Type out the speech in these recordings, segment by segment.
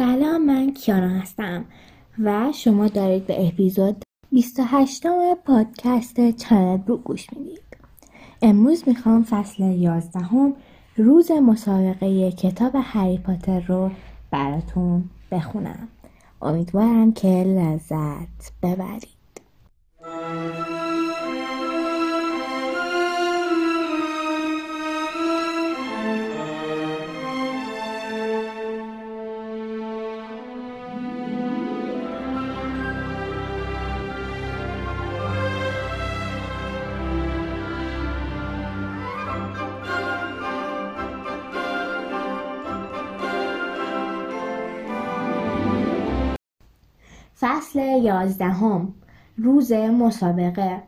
سلام من کیانا هستم و شما دارید به اپیزود 28 پادکست چنل رو گوش می‌دید. امروز می‌خوام فصل 11 هم روز مسابقه کتاب هری پاتر رو براتون بخونم. امیدوارم که لذت ببرید. یازدهم روز مسابقه.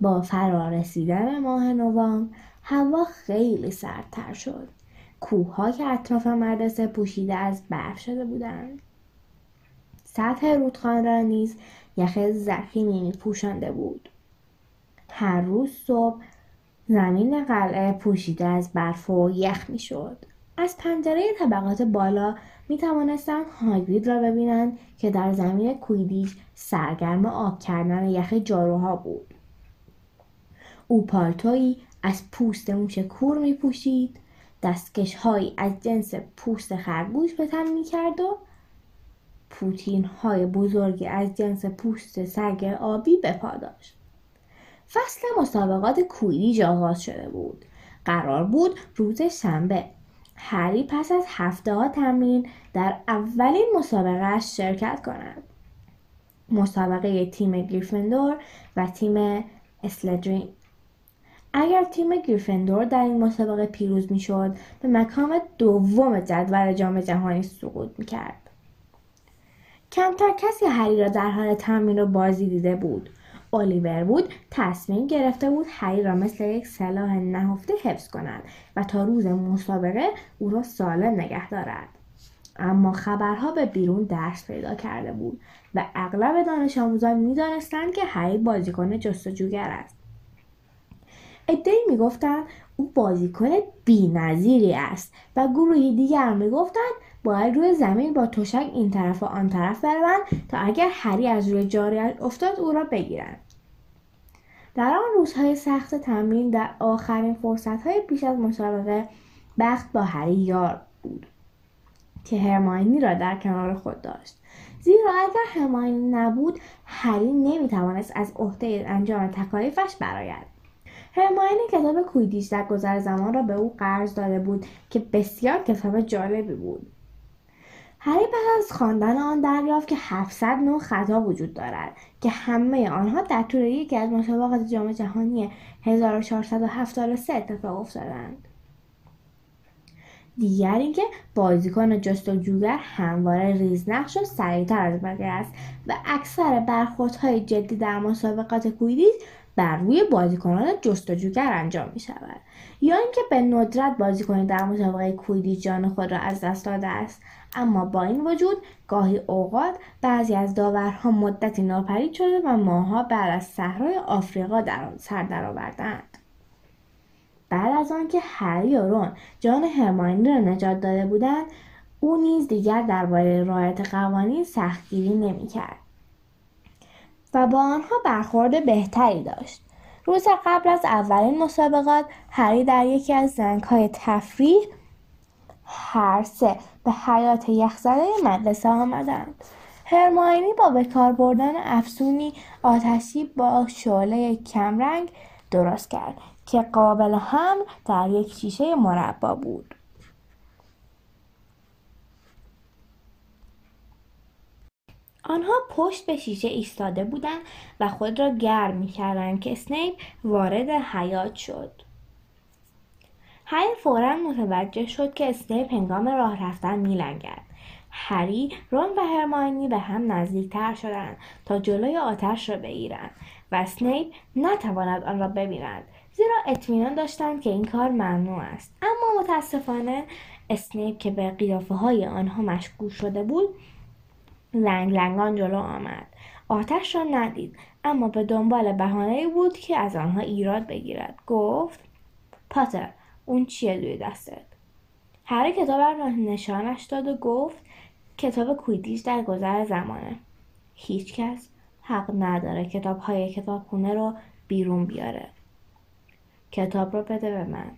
با فرارسیدن ماه نوامبر هوا خیلی سردتر شد. کوهها که اطراف مدرسه پوشیده از برف شده بودند. سطح رودخانه را نیز یخ زخیمی پوشانده بود. هر روز صبح زمین قلعه پوشیده از برف و یخ می‌شد. از پنجره طبقات بالا می توانستند هاگرید را ببینند که در زمین کویدیش سرگرم آب کردن یخ جاروها بود. او پالتویی از پوست موش کور می پوشید دستکش هایی از جنس پوست خرگوش به تن می کرد و پوتین های بزرگی از جنس پوست سگ آبی به پا داشت. فصل مسابقات کویدیج آغاز شده بود. قرار بود روز شنبه هری پس از هفته ها تمرین در اولین مسابقه شرکت کند. مسابقه تیم گریفندور و تیم اسلدرین. اگر تیم گریفندور در این مسابقه پیروز می‌شد به مقام دوم جدول جام جهانی سقوط می‌کرد. کمتر کسی هری را در حال تمرین و بازی دیده بود. الیور بود تصمیم گرفته بود هری را مثل یک سلاح نهفته حفظ کند و تا روز مسابقه او را سالم نگه دارد. اما خبرها به بیرون درس پیدا کرده بود و اغلب دانش آموزان می‌دانستند که هری بازیکن جستجوگر است. عدهای می‌گفتند او بازیکن بینظیری است و گروهی دیگر می‌گفتند باید روی زمین با تشک این طرف و آن طرف بروند تا اگر هری از روی جاریش افتاد او را بگیرند. در آن روزهای سخت تمرین در آخرین فرصتهای پیش از مسابقه بخت با هری یار بود که هرماینی را در کنار خود داشت. زیرا اگر هرماینی نبود هری نمی‌توانست از عهده انجام تکالیفش برآید. هرماینی کتاب کویدیش در گذر زمان را به او قرض داده بود که بسیار کتاب جالبی بود. هری پس از خواندن آن دریافت که 700 نوع خطا وجود دارد که همه آنها در طول یکی از مسابقات جام جهانی 1473 اتفاق افتادند. دیگر اینکه بازیکن جستجوگر همواره ریزنقش و سریعتر از بقیه است و اکثر برخوردهای جدی در مسابقات کویدیش بر روی بازیکنان جستجوگر انجام می شود یا اینکه به ندرت بازیکنی در مسابقه کویدی جان خود را از دست داده است. اما با این وجود گاهی اوقات بعضی از داورها مدتی ناپدید شده و ماها بعد از صحرای آفریقا در آن سر درآوردهاند بعد از آنکه هری و رون جان هرماینی را نجات داده بودند او نیز دیگر درباره رعایت قوانین سختگیری نمی‌کرد. و با آنها برخورد بهتری داشت. روز قبل از اولین مسابقات هری در یکی از زنگهای تفریح هر سه به حیات یخزده مدرسه آمدند. هرماینی با به کار بردن افسونی آتشی با شعله کمرنگ درست کرد که قابل حمل در یک شیشه مربا بود. آنها پشت به شیشه ایستاده بودند و خود را گرم می‌کردند که اسنیپ وارد حیات شد. هری فورا متوجه شد که اسنیپ هنگام راه رفتن میلنگد. هری رون و هرماینی به هم نزدیکتر شدند تا جلوی آتش را بگیرند و اسنیپ نتواند آن را ببیند زیرا اطمینان داشتند که این کار ممنوع است. اما متاسفانه اسنیپ که به قیافه های آنها مشغول شده بود لنگ لنگان جلو آمد. آتش را ندید اما به دنبال بهانه بود که از آنها ایراد بگیرد. گفت پاتر اون چیه دوی دستت؟ هری کتاب را نشانش داد و گفت کتاب کویدیش در گذر زمانه. هیچکس حق نداره کتاب های کتابخونه رو بیرون بیاره. کتاب رو بده به من.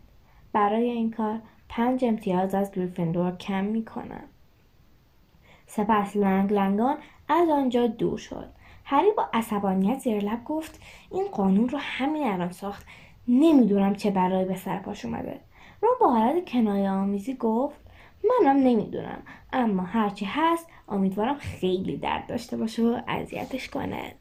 برای این کار پنج امتیاز از گریفندور کم می‌کنم. سپس لنگ لنگان از آنجا دور شد. هری با عصبانیت زیر لب گفت این قانون رو همین الان ساخت. نمی‌دونم چه برای به سرپاش اومده. رو با حالت کنایه آمیزی گفت منم نمی‌دونم اما هرچی هست امیدوارم خیلی درد داشته باشه و اذیتش کنه.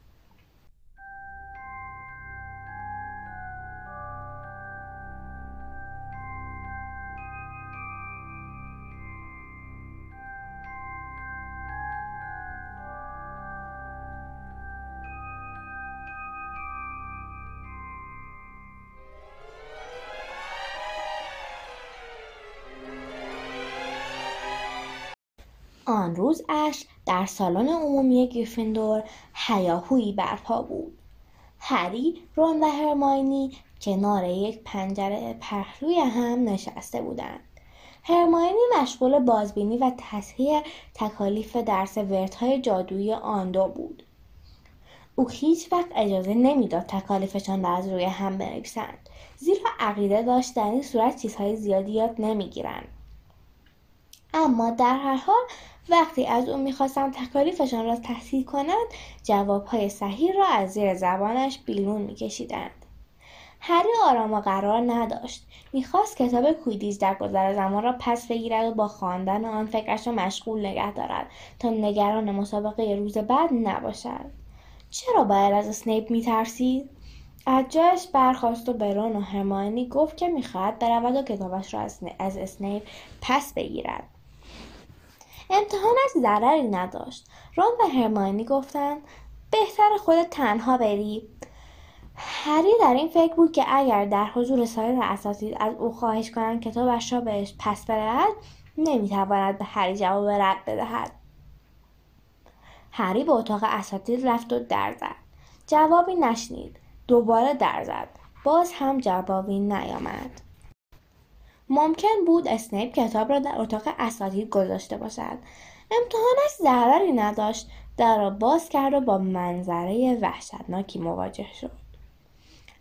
آن در سالن عمومی گریفیندور هیاهویی برپا بود. هری رون و هرماینی کنار یک پنجره پهلوی هم نشسته بودند. هرماینی مشغول بازبینی و تصحیح تکالیف درس وردهای جادویی آندو بود. او هیچ وقت اجازه نمی‌داد تکالیفشان را از روی هم بنویسند زیرا عقیده داشت در این صورت چیزهای زیادی یاد نمی‌گیرند. اما در هر حال وقتی از او می‌خواستند تکالیفشان را تحصیل کنند جوابهای صحیح را از زیر زبانش بیرون میکشیدند. هری آرام و قرار نداشت. می‌خواست کتاب کویدیز در گذر زمان را پس بگیرد و با خواندن آن فکرش را مشغول نگه دارد تا نگران مسابقه روز بعد نباشد. چرا باید از اسنیپ میترسید؟ از جایش برخواست و به و هرماینی گفت که می‌خواهد برود و کتابش را از اسنیپ پس بگیرد. امتحانش ضرری نداشت. رون و هرماینی گفتند بهتر خودت تنها بری. هری در این فکر بود که اگر در حضور سایر اساتید از او خواهش کنند کتابش را بهش پس بدهد نمی‌تواند به هری جواب رد بدهد. هری به اتاق اساتید رفت و در زد. جوابی نشنید. دوباره در زد. باز هم جوابی نیامد. ممکن بود اسنیپ کتاب را در اتاق اساتید گذاشته باشد. امتحانش ضرری نداشت در را باز کرد و با منظره وحشتناکی مواجه شد.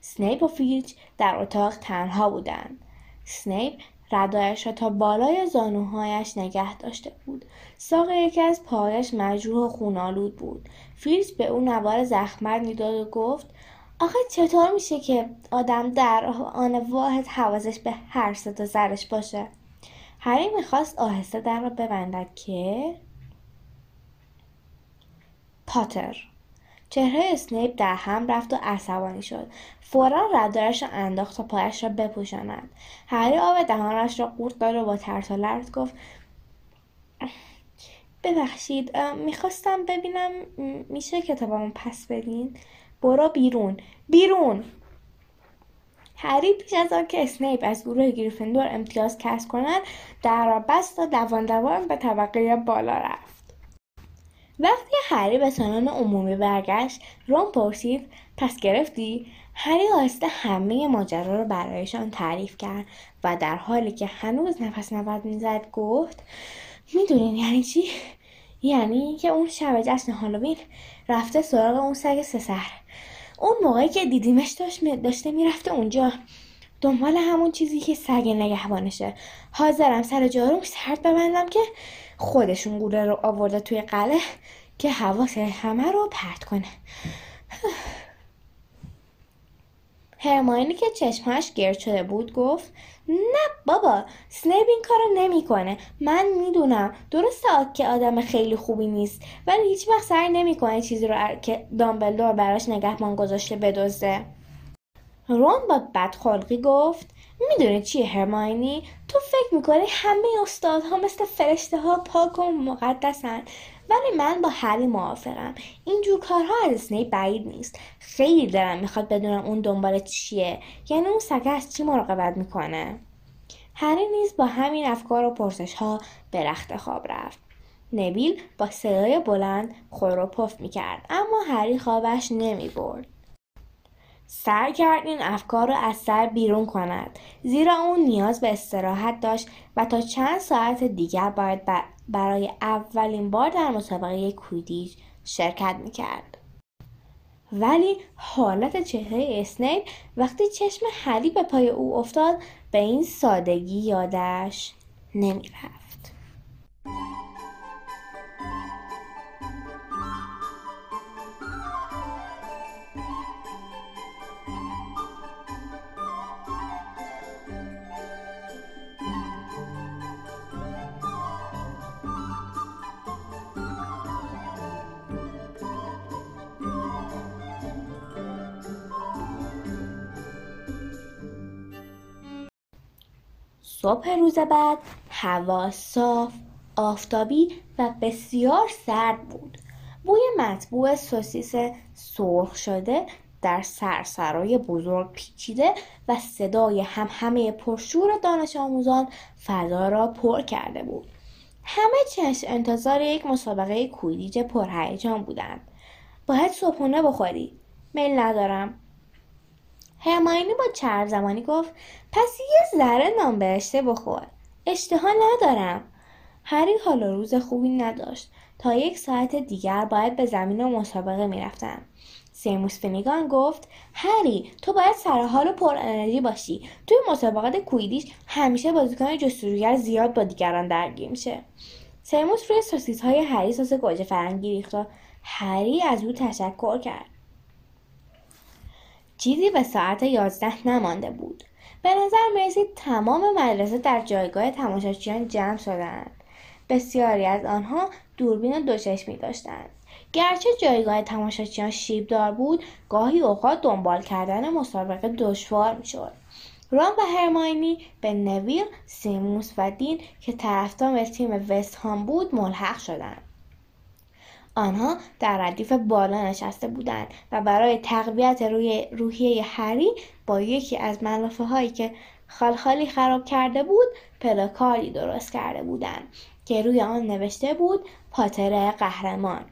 اسنیپ و فیلچ در اتاق تنها بودند. اسنیپ ردایش را تا بالای زانوهایش نگه داشته بود. ساق یکی از پایش مجروح و خون‌آلود بود. فیلچ به او نوار زخمت می‌داد و گفت آخه چطور میشه که آدم در آن واحد حواسش به هر تا سرش باشه؟ هری می‌خواست آهسته در را ببندد که پاتر. چهره اسنیپ در هم رفت و عصبانی شد. فورا ردارش را انداخت تا پایش را بپوشاند. هری آب دهانش را قورت داد و با ترس و لرز گفت ببخشید می‌خواستم ببینم میشه کتابمو پس بدین؟ برو بیرون. بیرون. هری پیش از آنکه اسنیپ از گروه گریفندور امتیاز کسب کند در را بست و دوان دوان به طبقه بالا رفت. وقتی هری به سالن عمومی برگشت رون پرسید پس گرفتی؟ هری آهسته همه ماجرا را برایشان تعریف کرد و در حالی که هنوز نفس نود می‌زد گفت می‌دونین یعنی چی؟ یعنی که اون شب جشن هالووین رفته سراغ اون سگ سسر اون موقعی که دیدیمش داشت داشته می‌رفته اونجا. دنبال همون چیزی که سگ نگهبانشه. حاضرم سر جاروم سرد ببندم که خودشون گوله رو آورده توی قله که حواس همه رو پرت کنه. هرماینی که چشمهاش گرد شده بود گفت نه بابا سنیپ این کارو نمی‌کنه. من می‌دونم. درسته که آدم خیلی خوبی نیست ولی هیچ وقت سعی نمی‌کنه چیزی رو که دامبلدور براش نگهبان گذاشته بدزده. رون با بدخلقی گفت می‌دونی چیه هرماینی؟ تو فکر می‌کنی همه استادها مثل فرشته ها پاک و مقدسن. ولی من با هری موافقم. اینجور کارها از اسنیپ بعید نیست. خیلی دلم می‌خواد بدونم اون دنبال چیه. یعنی اون سگه از چی مراقبت می‌کنه. هری نیز با همین افکار و پرسش ها به رخت خواب رفت. نبیل با صدای بلند خور و پف می‌کرد. اما هری خوابش نمی‌برد. سعی کرد این افکار را از سر بیرون کند. زیرا اون نیاز به استراحت داشت و تا چند ساعت دیگر باید برای اولین بار در مسابقه کویدیچ شرکت می‌کرد. ولی حالت چهره اسنیپ وقتی چشم هری به پای او افتاد به این سادگی یادش نمی‌رفت. صبح روز بعد هوا صاف آفتابی و بسیار سرد بود. بوی مطبوع سوسیس سرخ شده در سرسرای بزرگ پیچیده و صدای هم همه پرشور دانش آموزان فضا را پر کرده بود. همه چش انتظار یک مسابقه کویدیج پرهیجان بودند. باید صبحونه بخوری. میل ندارم. هرماینی با چرب زمانی گفت پس یه ذره نام برشته بخور. اشتها ندارم. هری حال روز خوبی نداشت. تا یک ساعت دیگر باید به زمین و مسابقه می‌رفتن سیموس فنیگان گفت هری تو باید سر حال پر انرژی باشی. توی مسابقات کویدیش همیشه بازیکن جستجوگر زیاد با دیگران درگیر میشه. سیموس روی سوسیس های هری سس گوجه فرنگی ریخت و هری از او تشکر کرد. چیزی به ساعت یازده نمانده بود. به نظر می‌رسید تمام مدرسه در جایگاه تماشاچیان جمع شدند بسیاری از آنها دوربین دوچشمی داشتند. گرچه جایگاه تماشاچیان شیبدار بود گاهی اوقات دنبال کردن مسابقه دشوار می‌شد. ران و هرماینی به نویل سیموس و دین که طرفدار تیم وست هام بود ملحق شدند. آنها در ردیف بالا نشسته بودند و برای تقویت روی روحیه هری با یکی از ملافه هایی که خالخالی خراب کرده بود پلاکاری درست کرده بودند که روی آن نوشته بود پاتر قهرمان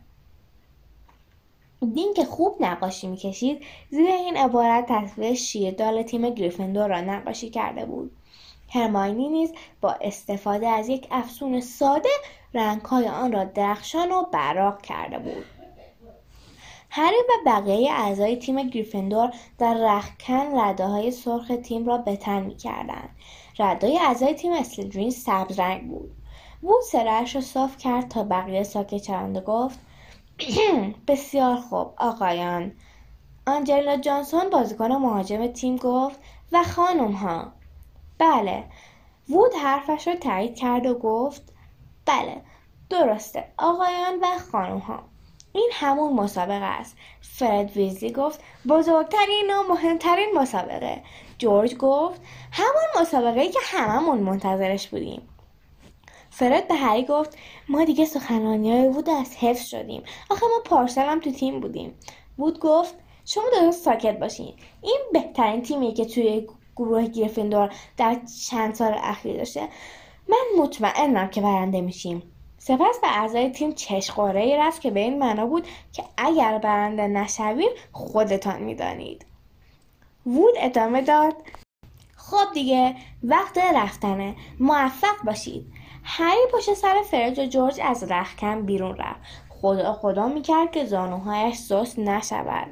دین که خوب نقاشی می‌کشید زیر این عبارت تصویر شیردال تیم گریفندور را نقاشی کرده بود. هرماینی نیز با استفاده از یک افسون ساده رنگهای آن را درخشان و براق کرده بود هری و بقیه اعضای تیم گریفندور در رخکن رده های سرخ تیم را به تن می کردن. ردای اعضای تیم اسلیدرین سبز رنگ بود. وود سرش را صاف کرد تا بقیه ساکت شوند و گفت بسیار خوب آقایان آنجلا جانسون بازیکن مهاجم تیم گفت و خانم ها بله وود حرفش را تایید کرد و گفت بله درسته. آقایان و خانم ها این همون مسابقه است. فرد ویزلی گفت بزرگترین و مهمترین مسابقه. جورج گفت همون مسابقه که هممون منتظرش بودیم. فرد به هری گفت ما دیگه سخنرانی های وود از حفظ شدیم. آخه ما پارسال هم تو تیم بودیم. وود گفت شما درست ساکت باشین. این بهترین تیمی که توی گروه گریفیندور در چند سال اخیر داشته. من مطمئنم که برنده میشیم. سپس به اعضای تیم چشقوره ای رفت که به این معنا بود که اگر برنده نشویم خودتان می‌دانید. وود ادامه داد. خب دیگه وقت رفتنه. موفق باشید. هری پشت سر فرج و جورج از رخکن بیرون رفت. خدا خدا می‌کرد که زانوهایش سست نشود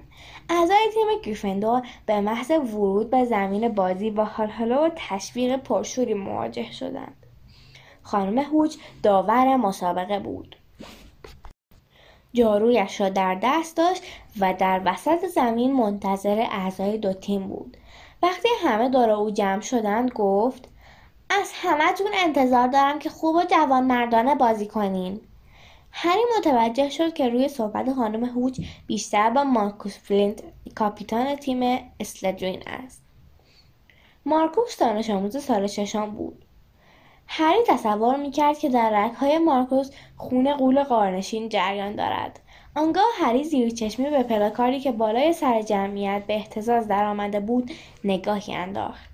اعضای تیم گریفندور به محض ورود به زمین بازی با حالحالا و تشویق پرشوری مواجه شدند. خانم هوچ داور مسابقه بود. جارویش را در دست داشت و در وسط زمین منتظر اعضای دو تیم بود. وقتی همه دور او جمع شدند گفت از همهتون انتظار دارم که خوب و جوان مردانه بازی کنین. هری متوجه شد که روی صحبت خانم هوچ بیشتر با مارکوس فلینت کاپیتان تیم اسلیترین است. مارکوس دانش آموز سال ششم بود. هری تصور می‌کرد که در رگهای مارکوس خون غول غارنشین جریان دارد. آنگاه هری زیر چشمی به پلاکاردی که بالای سر جمعیت به اهتزاز درآمده بود نگاهی انداخت.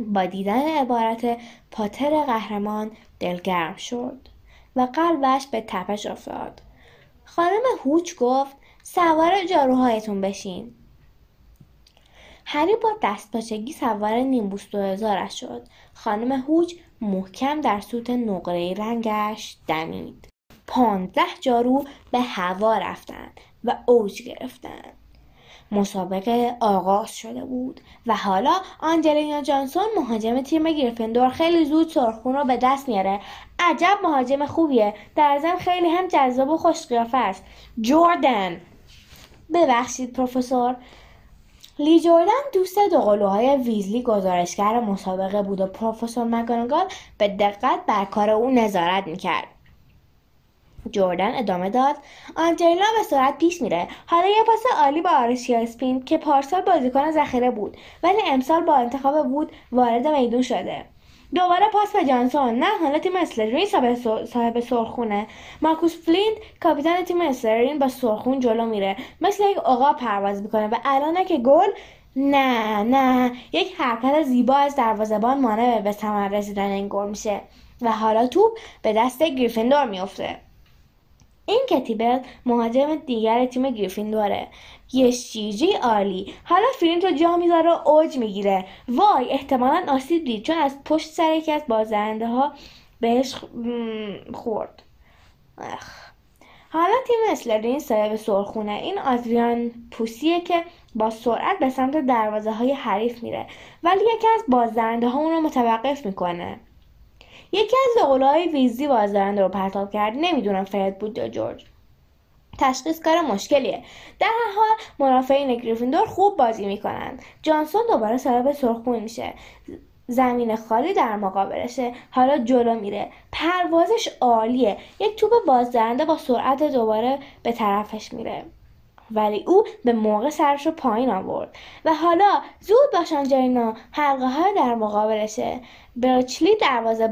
با دیدن عبارت پاتر قهرمان دلگرم شد و قلبش به تپش افتاد. خانم هوچ گفت سوار جاروهایتون بشین. هری با دست پاچگی سوار نیمبوس دو هزارش شد. خانم هوچ محکم در سوت نقره رنگش دمید. پانزده جارو به هوا رفتند و اوج گرفتند مسابقه آغاز شده بود و حالا آنجلینا جانسون مهاجم تیم گریفندور خیلی زود سرخون رو به دست میاره. عجب مهاجم خوبیه. در ضمن خیلی هم جذاب و خوشقیافه است. جوردن. ببخشید پروفسور. لی جوردن دوست دوقلوهای ویزلی گزارشگر مسابقه بود و پروفسور مگانگال به دقت بر کار او نظارت می‌کرد. جردن ادامه داد آنجلینا به سرعت پیش میره. حالا یه پاس عالی با آرشیا اسپین که پارسال بازیکن ذخیره بود ولی امسال با انتخاب بود وارد میدون شده. دوباره پاس به جانسون. نه حالا تیم اسلرین صاحب سرخونه. مارکوس فلیند کاپیتان تیم اسلرین با سرخون جلو میره. مثل یک آقا پرواز می‌کنه. و الانه که گل نه نه. یک حرکت زیبا از دروازهبان مانع به ثمر رسیدن این گل میشه. و حالا توپ به دست گریفندور میفته این کتیبل مهاجم دیگر تیم گریفیندوره یه شیرجه عالی. حالا فیلم رو جا می‌ذاره و اوج می‌گیره. وای احتمالا آسیب دید چون از پشت سر یکی از بازنده ها بهش خورد. اخ. حالا تیم اسلرین صاحب سرخونه. این آدریان پوسیه که با سرعت به سمت دروازه های حریف میره ولی یکی از بازدرنده ها اون رو متوقف می‌کنه. یکی از لغولای ویزی بازدارنده رو پرتاب کرد. نمی‌دونم فرد بود یا جورج. تشخیص کار مشکلیه. در هر حال مرافعین گریفیندور خوب بازی می‌کنند جانسون دوباره سبب سرخون میشه. زمین خالی در مقابلشه. حالا جلو میره. پروازش عالیه. یک توپ بازدارنده با سرعت دوباره به طرفش میره. ولی او به موقع سرش رو پایین آورد. و حالا زود باش آنجلینا حلقه های در مقابلشه. برچلی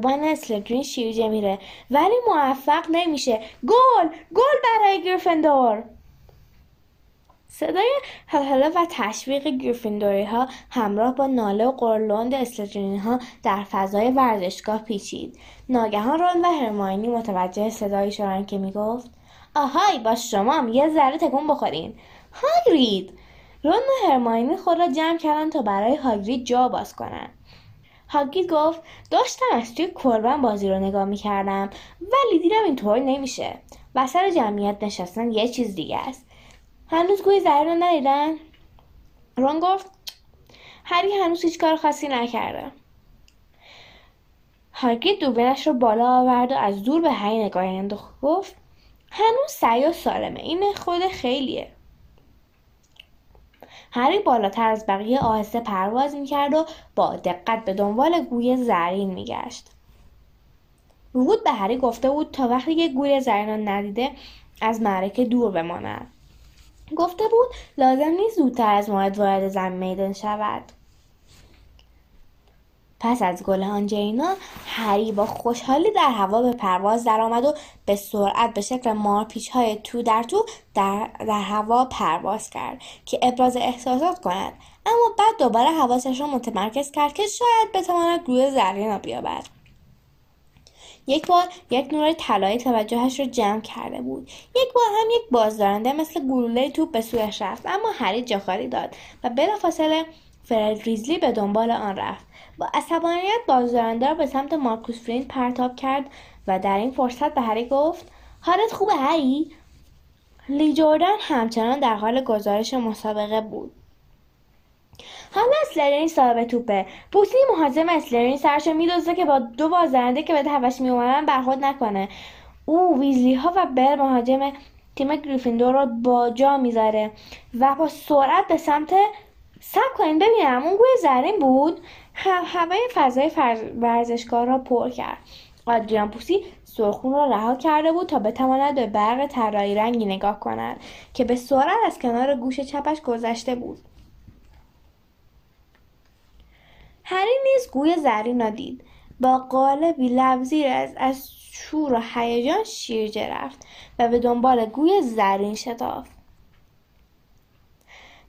بان اسلدرین شیرجه میره. ولی موفق نمیشه. گل! گل برای گریفندور! صدای هلهله و تشویق گریفندوری ها همراه با ناله و قرلند اسلدرینی ها در فضای ورزشگاه پیچید. ناگهان رون و هرماینی متوجه صدایی شدن که می‌گفت آهای با شما یه ذره تکون بخورین. هاگرید! رون و هرماینی خود را جمع کردن تا برای هاگرید جا باز کنن. هاگرید گفت داشتم از توی کربن بازی رو نگاه می‌کردم ولی دیدم اینطور نمیشه. وسط جمعیت نشستن یه چیز دیگه است. هنوز گوی زهر رو ندیدن؟ رون گفت هری هنوز هیچ کار خاصی نکرده. هاگرید دوربینش رو بالا آورد و از دور به هری نگاه انداخت. گفت هنوز سعی سالمه. این خود خیلیه. هری بالاتر از بقیه آهسته پرواز می‌کرد و با دقت به دنبال گوی زرین میگشت. وود به هری گفته بود تا وقتی که گوی زرین رو ندیده از معرکه دور بماند. گفته بود لازم نیست زودتر از موعد وارد زمین میدان شود. پس از گل آنجلینا هری با خوشحالی در هوا به پرواز درآمد و به سرعت به شکل مارپیچ های تو در تو در, در هوا پرواز کرد که ابراز احساسات کند. اما بعد دوباره حواسش را متمرکز کرد که شاید بتواند گروه زرین را بیابد. یک بار یک نور طلایی توجهش را جمع کرده بود. یک بار هم یک بازدارنده مثل گلوله توپ به سویش رفت اما هری جاخالی داد و بلافاصله فرد ریزلی به دنبال آن رفت. با عصبانیت بازدارنده را به سمت مارکوس فرین پرتاب کرد و در این فرصت به هری گفت حالت خوبه هری؟ لی جوردن همچنان در حال گزارش مسابقه بود. حالا اسلرین صاحب توپه پوسی مهاجم اسلرین سرشو میدوزه که با دو بازدارنده که به تفش میومدن برخورد نکنه. او ویزلی ها و بر مهاجم تیم گریفیندور رو با جا می‌ذاره و با سرعت به سمت سب کنین ببینم اون گوی زرین بود. هوای فضای ورزشگاه را پر کرد. آدریان پوسی سرخون را رها کرده بود تا بتواند به برق طراحی رنگی نگاه کند که به سرعت از کنار گوش چپش گذشته بود. هری نیز گوی زرین را دید. با قالبی لبزیر از از شور و هیجان شیرجه رفت و به دنبال گوی زرین شتافت.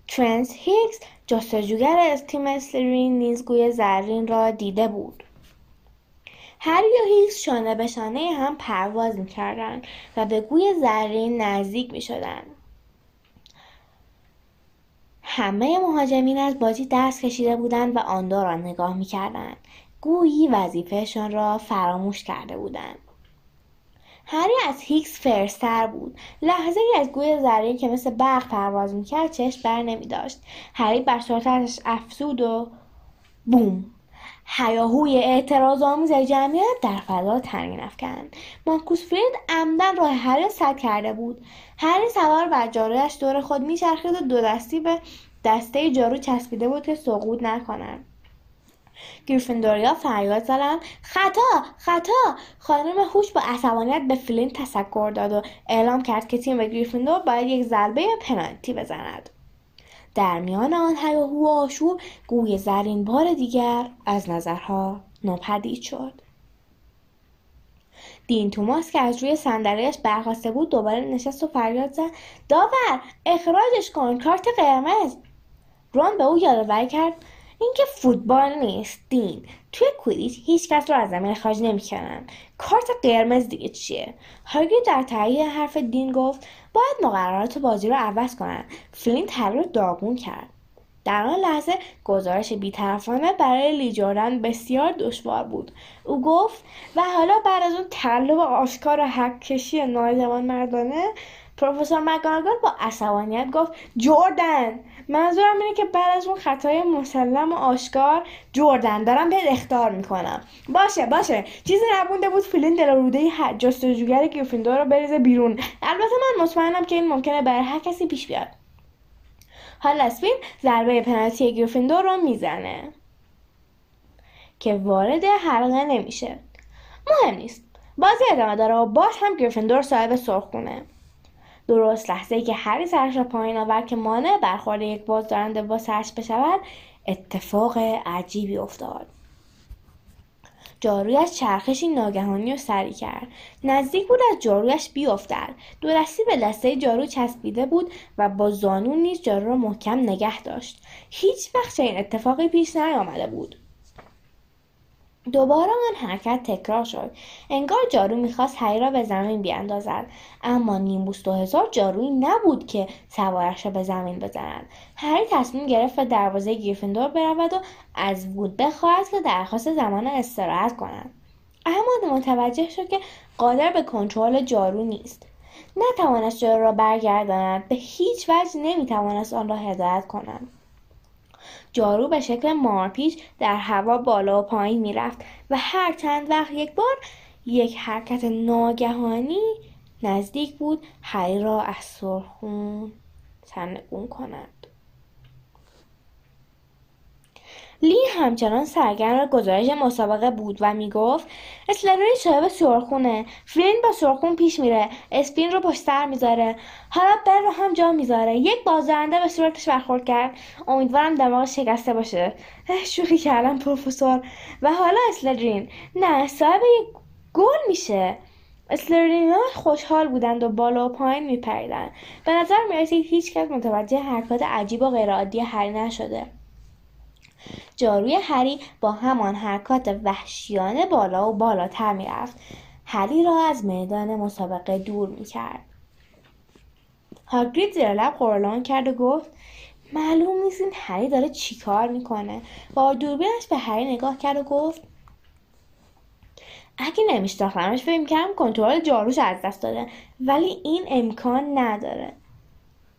ترنس هیگز جستجوگر از تیم اسلیترین نیز گوی زرین را دیده بود. هری و هیگز شانه به شانه هم پرواز می‌کردند و به گوی زرین نزدیک می‌شدند. همه مهاجمین از بازی دست کشیده بودند و آن را نگاه می‌کردند. گویی وظیفهشان را فراموش کرده بودند. هری از هیگز فرزتر بود. لحظه ای از گوی زرین که مثل برق پرواز می‌کرد چشم بر نمی داشت هری بر صورتش افزود و بوم. هیاهوی اعتراض آمیز جمعیت در فضا تنین افکند. مارکوس فرید عمدن راه هری سد کرده بود. هری سوار بر جارویش دور خود میچرخید و دو دستی به دسته جارو چسبیده بود که سقوط نکنند. گریفیندوریا فریاد زدند خطا خطا. خانم هوش با عصبانیت به فلین تسکر داد و اعلام کرد که تیم گریفیندور باید یک ضربه پنالتی بزند. در میان آن هیاهو و آشوب گوی زرین بار دیگر از نظرها ناپدید شد. دین توماس که از روی صندلیاش برخواسته بود دوباره نشست و فریاد زد. داور اخراجش کن کارت قرمز. رون به او یادآوری کرد. اینکه فوتبال نیست دین. توی کویدیچ هیچ کس رو از زمین اخراج نمی‌کنن. کارت قرمز دیگه چیه؟ هاگرید در تایید حرف دین گفت باید مقررات بازی رو عوض کنن. فلینت هری رو داغون کرد. در آن لحظه گزارش بیطرفانه برای لی جردن بسیار دشوار بود. او گفت و حالا بعد از اون تقلب آشکار و حق کشی مردانه پروفسور مک‌گونگال با عصبانیت گفت جردن منظورم اینه که بعد از اون خطای مسلم و آشکار جردن دارم بهت اخطار می‌کنم. باشه باشه. چیزی نمونده بود فلینت دل و روده جستجوگر گریفیندور رو بریزه بیرون. البته من مطمئنم که این ممکنه برای هر کسی پیش بیاد. حالا اسپین ضربه پنالتی گریفیندور رو می‌زنه. که وارد حلقه نمیشه. مهم نیست. بازی ادامه داره و باز هم گریفیندور صاحب سرخونه. درست لحظه ای که هری سرش را پایین آورد که مانع برخورد یک بازدارنده با سرش بشود اتفاق عجیبی افتاد. جارویش چرخشی ناگهانی و سری کرد. نزدیک بود از جارویش بیفتد. دو دستی به دسته جارو چسبیده بود و با زانو نیز جارو را محکم نگه داشت. هیچ وقت این اتفاقی پیش نیامده بود. دوباره آن حرکت تکرار شد. انگار جارو می‌خواست هری را به زمین بیاندازد. اما نیمبوس دو هزار جارویی نبود که سوارش را به زمین بزند. هری تصمیم گرفت به دروازه گریفیندور برود و از وود بخواهد که درخواست زمان استراحت کند. اما متوجه شد که قادر به کنترل جارو نیست. نتوانست جارو را برگرداند. به هیچ وجه نمی‌توانست آن را هدایت کند. جارو به شکل مارپیچ در هوا بالا و پایین می‌رفت و هر چند وقت یک بار یک حرکت ناگهانی نزدیک بود. هری را از سرخون سرنگون کند لی همچنان سرگرم گزارش مسابقه بود و می‌گفت اسلروی صاحب سرخونه فلین با سرخون پیش میره اسپین رو پشت سر می‌ذاره حالا بر رو هم جا می‌ذاره. یک بازدارنده به صورتش برخورد کرد. امیدوارم دماغ شکسته باشه. شوخی کردم پروفسور. و حالا اسلرین نه صاحب یک گل میشه. ها خوشحال بودند و بالا و پایین میپریدند. به نظر می‌رسید هیچکس متوجه حرکات عجیب و غیرعادی هری نشده. جاروی هری با همان حرکات وحشیانه بالا و بالاتر می‌رفت. هری را از میدان مسابقه دور می‌کرد. هاگرید زیر لب قرلان کرد و گفت معلوم نیست این هری داره چیکار می‌کنه. با دوربینش به هری نگاه کرد و گفت اگه نمیشناختمش فکر می‌کردم کنترل جاروش از دست داده ولی این امکان نداره.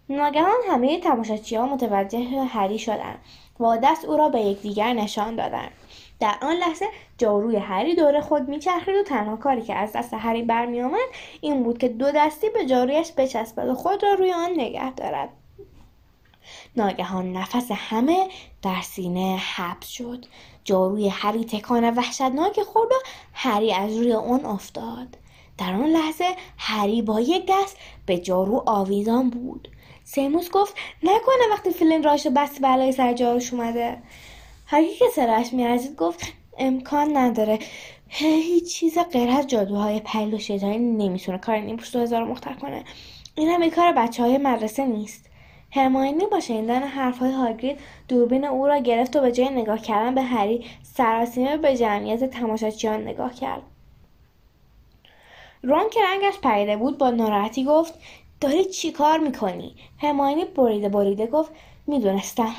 ناگهان همه تماشاچی ها متوجه هری شدند و دست او را به یکدیگر نشان دادند. در آن لحظه جاروی هری دور خود میچرخید و تنها کاری که از دست هری برمیآمد این بود که دو دستی به جارویش بچسبد و خود را روی آن نگه دارد. ناگهان نفس همه در سینه حبس شد. جاروی هری تکان وحشتناک خورد و هری از روی آن افتاد. در آن لحظه هری با یک دست به جارو آویزان بود. سیموس گفت نکنه وقتی فیلن راشو بس بلای سر جاروش اومده. هرکی که سرش میارزید گفت امکان نداره. هیچ چیز غیر از جادوهای پیل و شیطانی نمی‌تونه. کار نیمپوش دو هزار مختر کنه. این هم کار بچه های مدرسه نیست. هرماینی با شنیدن حرفهای هاگرید دوربین او را گرفت و به جای نگاه کردن به هری سراسیمه به جمعیت تماشاچیان نگاه کرد. رون که رنگش پریده بود با ناراحتی گفت داری چی کار می‌کنی؟ هماینی بریده بریده گفت می‌دونستم.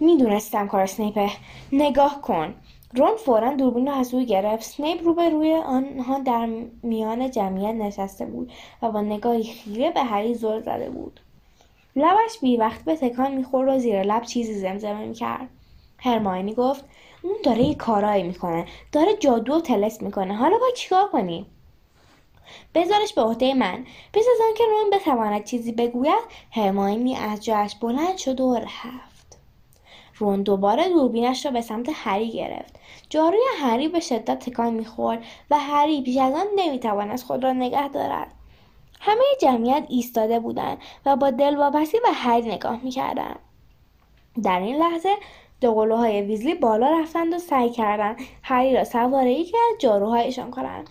می‌دونستم کار سنیپه. نگاه کن. رون فورا دوربین را از او گرفت. سنیپ رو به روی آنها در میان جمعیت نشسته بود و با نگاهی خیره به هری زل زده بود. لبش بی وقت به تکان می‌خورد و زیر لب چیزی زمزمه می‌کرد. هرماینی گفت اون داره یه کارایی می‌کنه. داره جادو و تلس می‌کنه. حالا باید چیکار کنیم بذارش به عهده من. پیش از آنکه رون بتواند چیزی بگوید هرماینی از جایش بلند شد و رفت. رون دوباره دوربینش را به سمت هری گرفت. جاروی هری به شدت تکان می‌خورد و هری پیش از آن نمی‌توانست خود را نگه دارد. همه جمعیت ایستاده بودند و با دلواپسی به هری نگاه می‌کردند. در این لحظه دوقلوهای ویزلی بالا رفتند و سعی کردند هری را سواره ای که از جاروهایشان کنند.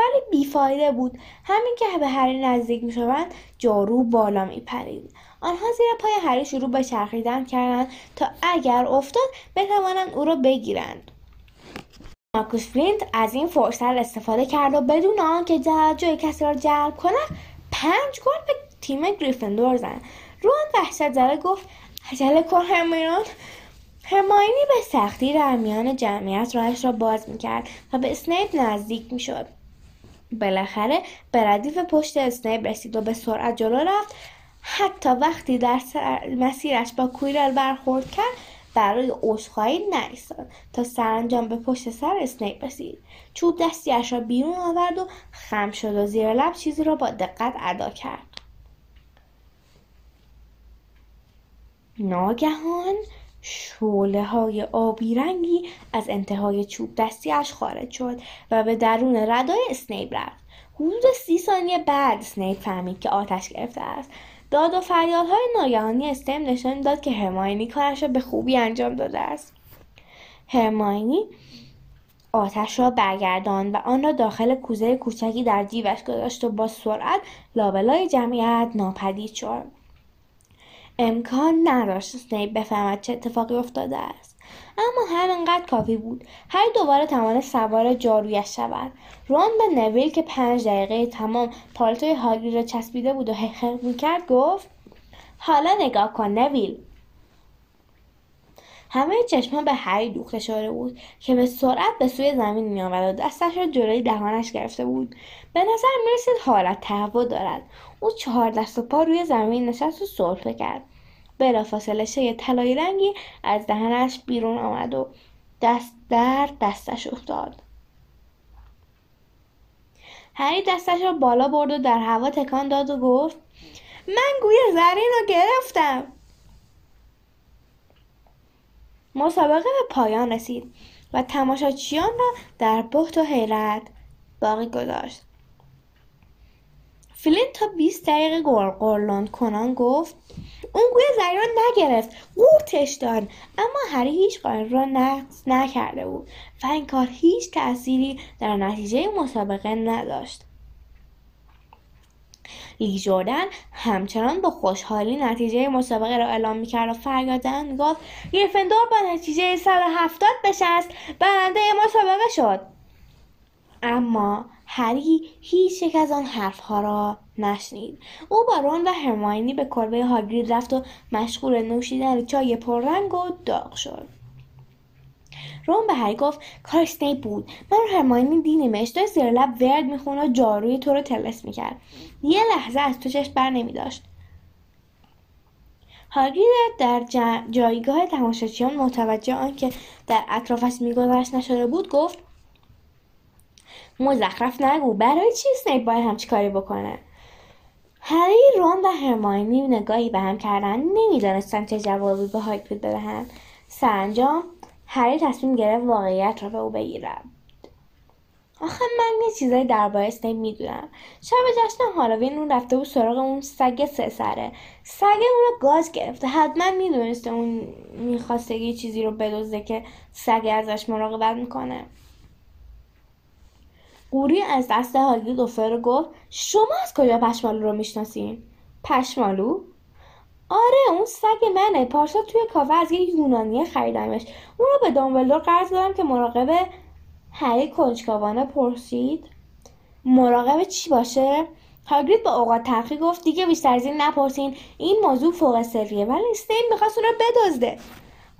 ولی بیفایده بود. همین که به هری نزدیک می‌شوند جارو بالا میپرید. آنها زیر پای هری شروع به چرخیدن کردند تا اگر افتاد بتوانند او را بگیرند. مارکوس فلینت از این فرصت استفاده کرد و بدون آنکه توجه کسی را جلب کند پنج گل به تیم گریفندور زد. رون وحشت زده گفت عجله کن هرمیون هرماینی به سختی در میان جمعیت راهش را باز می‌کرد و به اسنیپ نزدیک می‌شد. بالاخره به ردیف پشت اسنیپ رسید و به سرعت جلو رفت. حتی وقتی در مسیرش با کویرل برخورد کرد برای عذرخواهی نایستاد تا سرانجام به پشت سر اسنیپ رسید. چوب دستیش را بیرون آورد و خم شد و زیر لب چیزی را با دقت ادا کرد. ناگهان شوله های آبی رنگی از انتهای چوب دستیش خارج شد و به درون ردای اسنیپ رفت. حدود سی ثانیه بعد اسنیپ فهمید که آتش گرفته است. داد و فریادهای ناگهانی اسنیپ نشان داد که هرماینی کارش را به خوبی انجام داده است. هرماینی آتش را برگرداند و آن را داخل کوزه کوچکی در جیبش گذاشت و با سرعت لابلای جمعیت ناپدید شد. امکان نداشت اسنیپ بفهمد چه اتفاقی افتاده است. اما همینقدر کافی بود هری دوباره توانست سوار جارویش شود. رون به نویل که پنج دقیقه تمام پالتوی هاگرید را چسبیده بود و حقیق می‌کرد گفت حالا نگاه کن نویل. همه چشمان به هری دوخته شده بود که به سرعت به سوی زمین میآمد و دستش را جلوی دهانش گرفته بود. به نظر می‌رسید حالت تهوع دارد. او چهار دست و پا روی زمین نشست و سرفه کرد. بلافاصله شی طلایی رنگی از دهنش بیرون آمد و دست در دستش افتاد. هری دستش را بالا برد و در هوا تکان داد و گفت من گوی زرین رو گرفتم. مسابقه به پایان رسید و تماشاچیان را در بحت و حیرت باقی گذاشت. فلین تا 20 دقیقه گرلاند کنان گفت اون گوی زرین را نگرفت قورتش داد اما هری هیچ قانون را نقض نکرده بود و این کار هیچ تأثیری در نتیجه مسابقه نداشت. لی جوردن همچنان با خوشحالی نتیجه مسابقه را اعلام می‌کرد و فریاد زنان گفت گریفندور با نتیجه 170 بشست برنده مسابقه شد. اما هری هیچ یک از آن حرفها را نشنید. او با رون و هرماینی به کلبه هاگرید رفت و مشغول نوشیدن چای پررنگ و داغ شد. رون به هری گفت کار اسنیپ بود. من و هرماینی دیدیمش داشت زیر لب ورد می‌خونه و جاروی تو رو تلس می‌کرد. یه لحظه از تو چشم بر نمیداشت. هاگرید در جایگاه تماشاچیان متوجه آنکه در اطرافش میگذشت نشده بود گفت مزخرف نگو. برای چی اسنیپ باید همچی کاری بکنه؟ هری رون و هرماینی نگاهی به هم کردن. نمی‌دانستند چه جوابی به هاگرید بدهند. سرانجام هری تصمیم گرفت واقعیت را به او بگیرد آخه من یه چیزایی درباره اسنیپ می‌دونم شب جشن هالوین اون رفته بود سراغ اون سگ سه سره سگ اون رو گاز گرفته. حتما می‌دونسته اون می‌خواسته یه چیزی رو بدوزه که سگ ازش مراقبت می‌کنه. قوری از دست هاگرید افتاد گفت شما از کجا پشمالو رو می‌شناسین؟ پشمالو؟ آره اون سگ منه. پارسال توی کافه از یه یونانی خریدمش. اون رو به دامبلدور قرض دادم که مراقب هری کنجکاوانه پرسید. مراقب چی باشه؟ هاگرید با اوقات تلخی گفت دیگه بیشتر از این نپرسین. این موضوع فوق سریه ولی استین می‌خواست اون رو بدزده.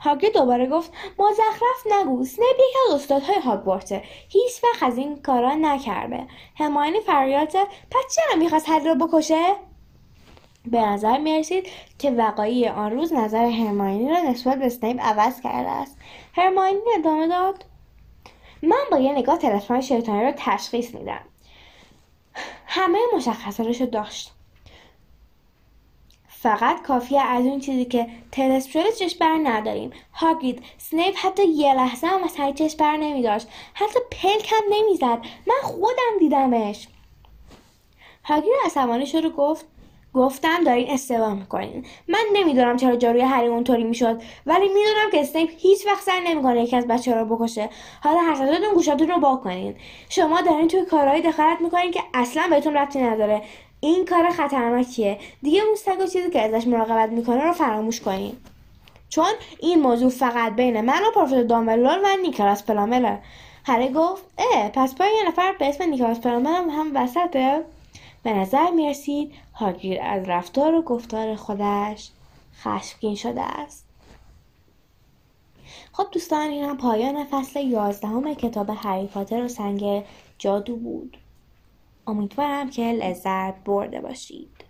هاگرید دوباره گفت مزخرف نگو. سنیپ یکی از استادهای هاگوارته. هیچ وقت از این کارا نکرده. هماینی فریاد زد پس چرا می‌خواست هری رو بکشه؟ به نظر می‌رسید که وقایع آن روز نظر هرماینی را نسبت به اسنیپ عوض کرده است. هرماینی ادامه داد. من با یه نگاه تلسمان شیطانی رو تشخیص میدم. همه مشخصاتش رو داشت. فقط کافیه از اون چیزی که تلسپ شده چشم بر نداریم. هاگرید سنیپ حتی یه لحظه هم از هری چشم بر نمیداشت. حتی پلک هم نمی‌زد. من خودم دیدمش. هاگرید عصبانی شد و گفت گفتم دارین اشتباه می‌کنین. من نمی‌دونم چرا جاروی هری اونطوری می‌شد ولی می‌دونم که اسنیپ هیچ وقت سعی نمی‌کنه یکی از بچه رو بکشه. حالا هر ستاتون گوشاتون رو با کنین. شما دارین توی کارهایی دخالت می‌کنین که اصلا بهتون ربطی نداره. این کار خطرناکیه. دیگه موستگ و چیزی که ازش مراقبت می‌کنه رو فراموش کنین. چون این موضوع فقط بین من و پروفسور دامبلور و نیکلاس پلامله هری گفت اه پس پای یه نفر به اسم نیکلاس پلامل هم, هم وسطه. به نظر می‌رسید هاگیر از رفتار و گفتار خودش خشمگین شده است. خب دوستان این هم پایان فصل یازدهم کتاب هری پاتر و سنگ جادو بود. امیدوارم که لذت برده باشید.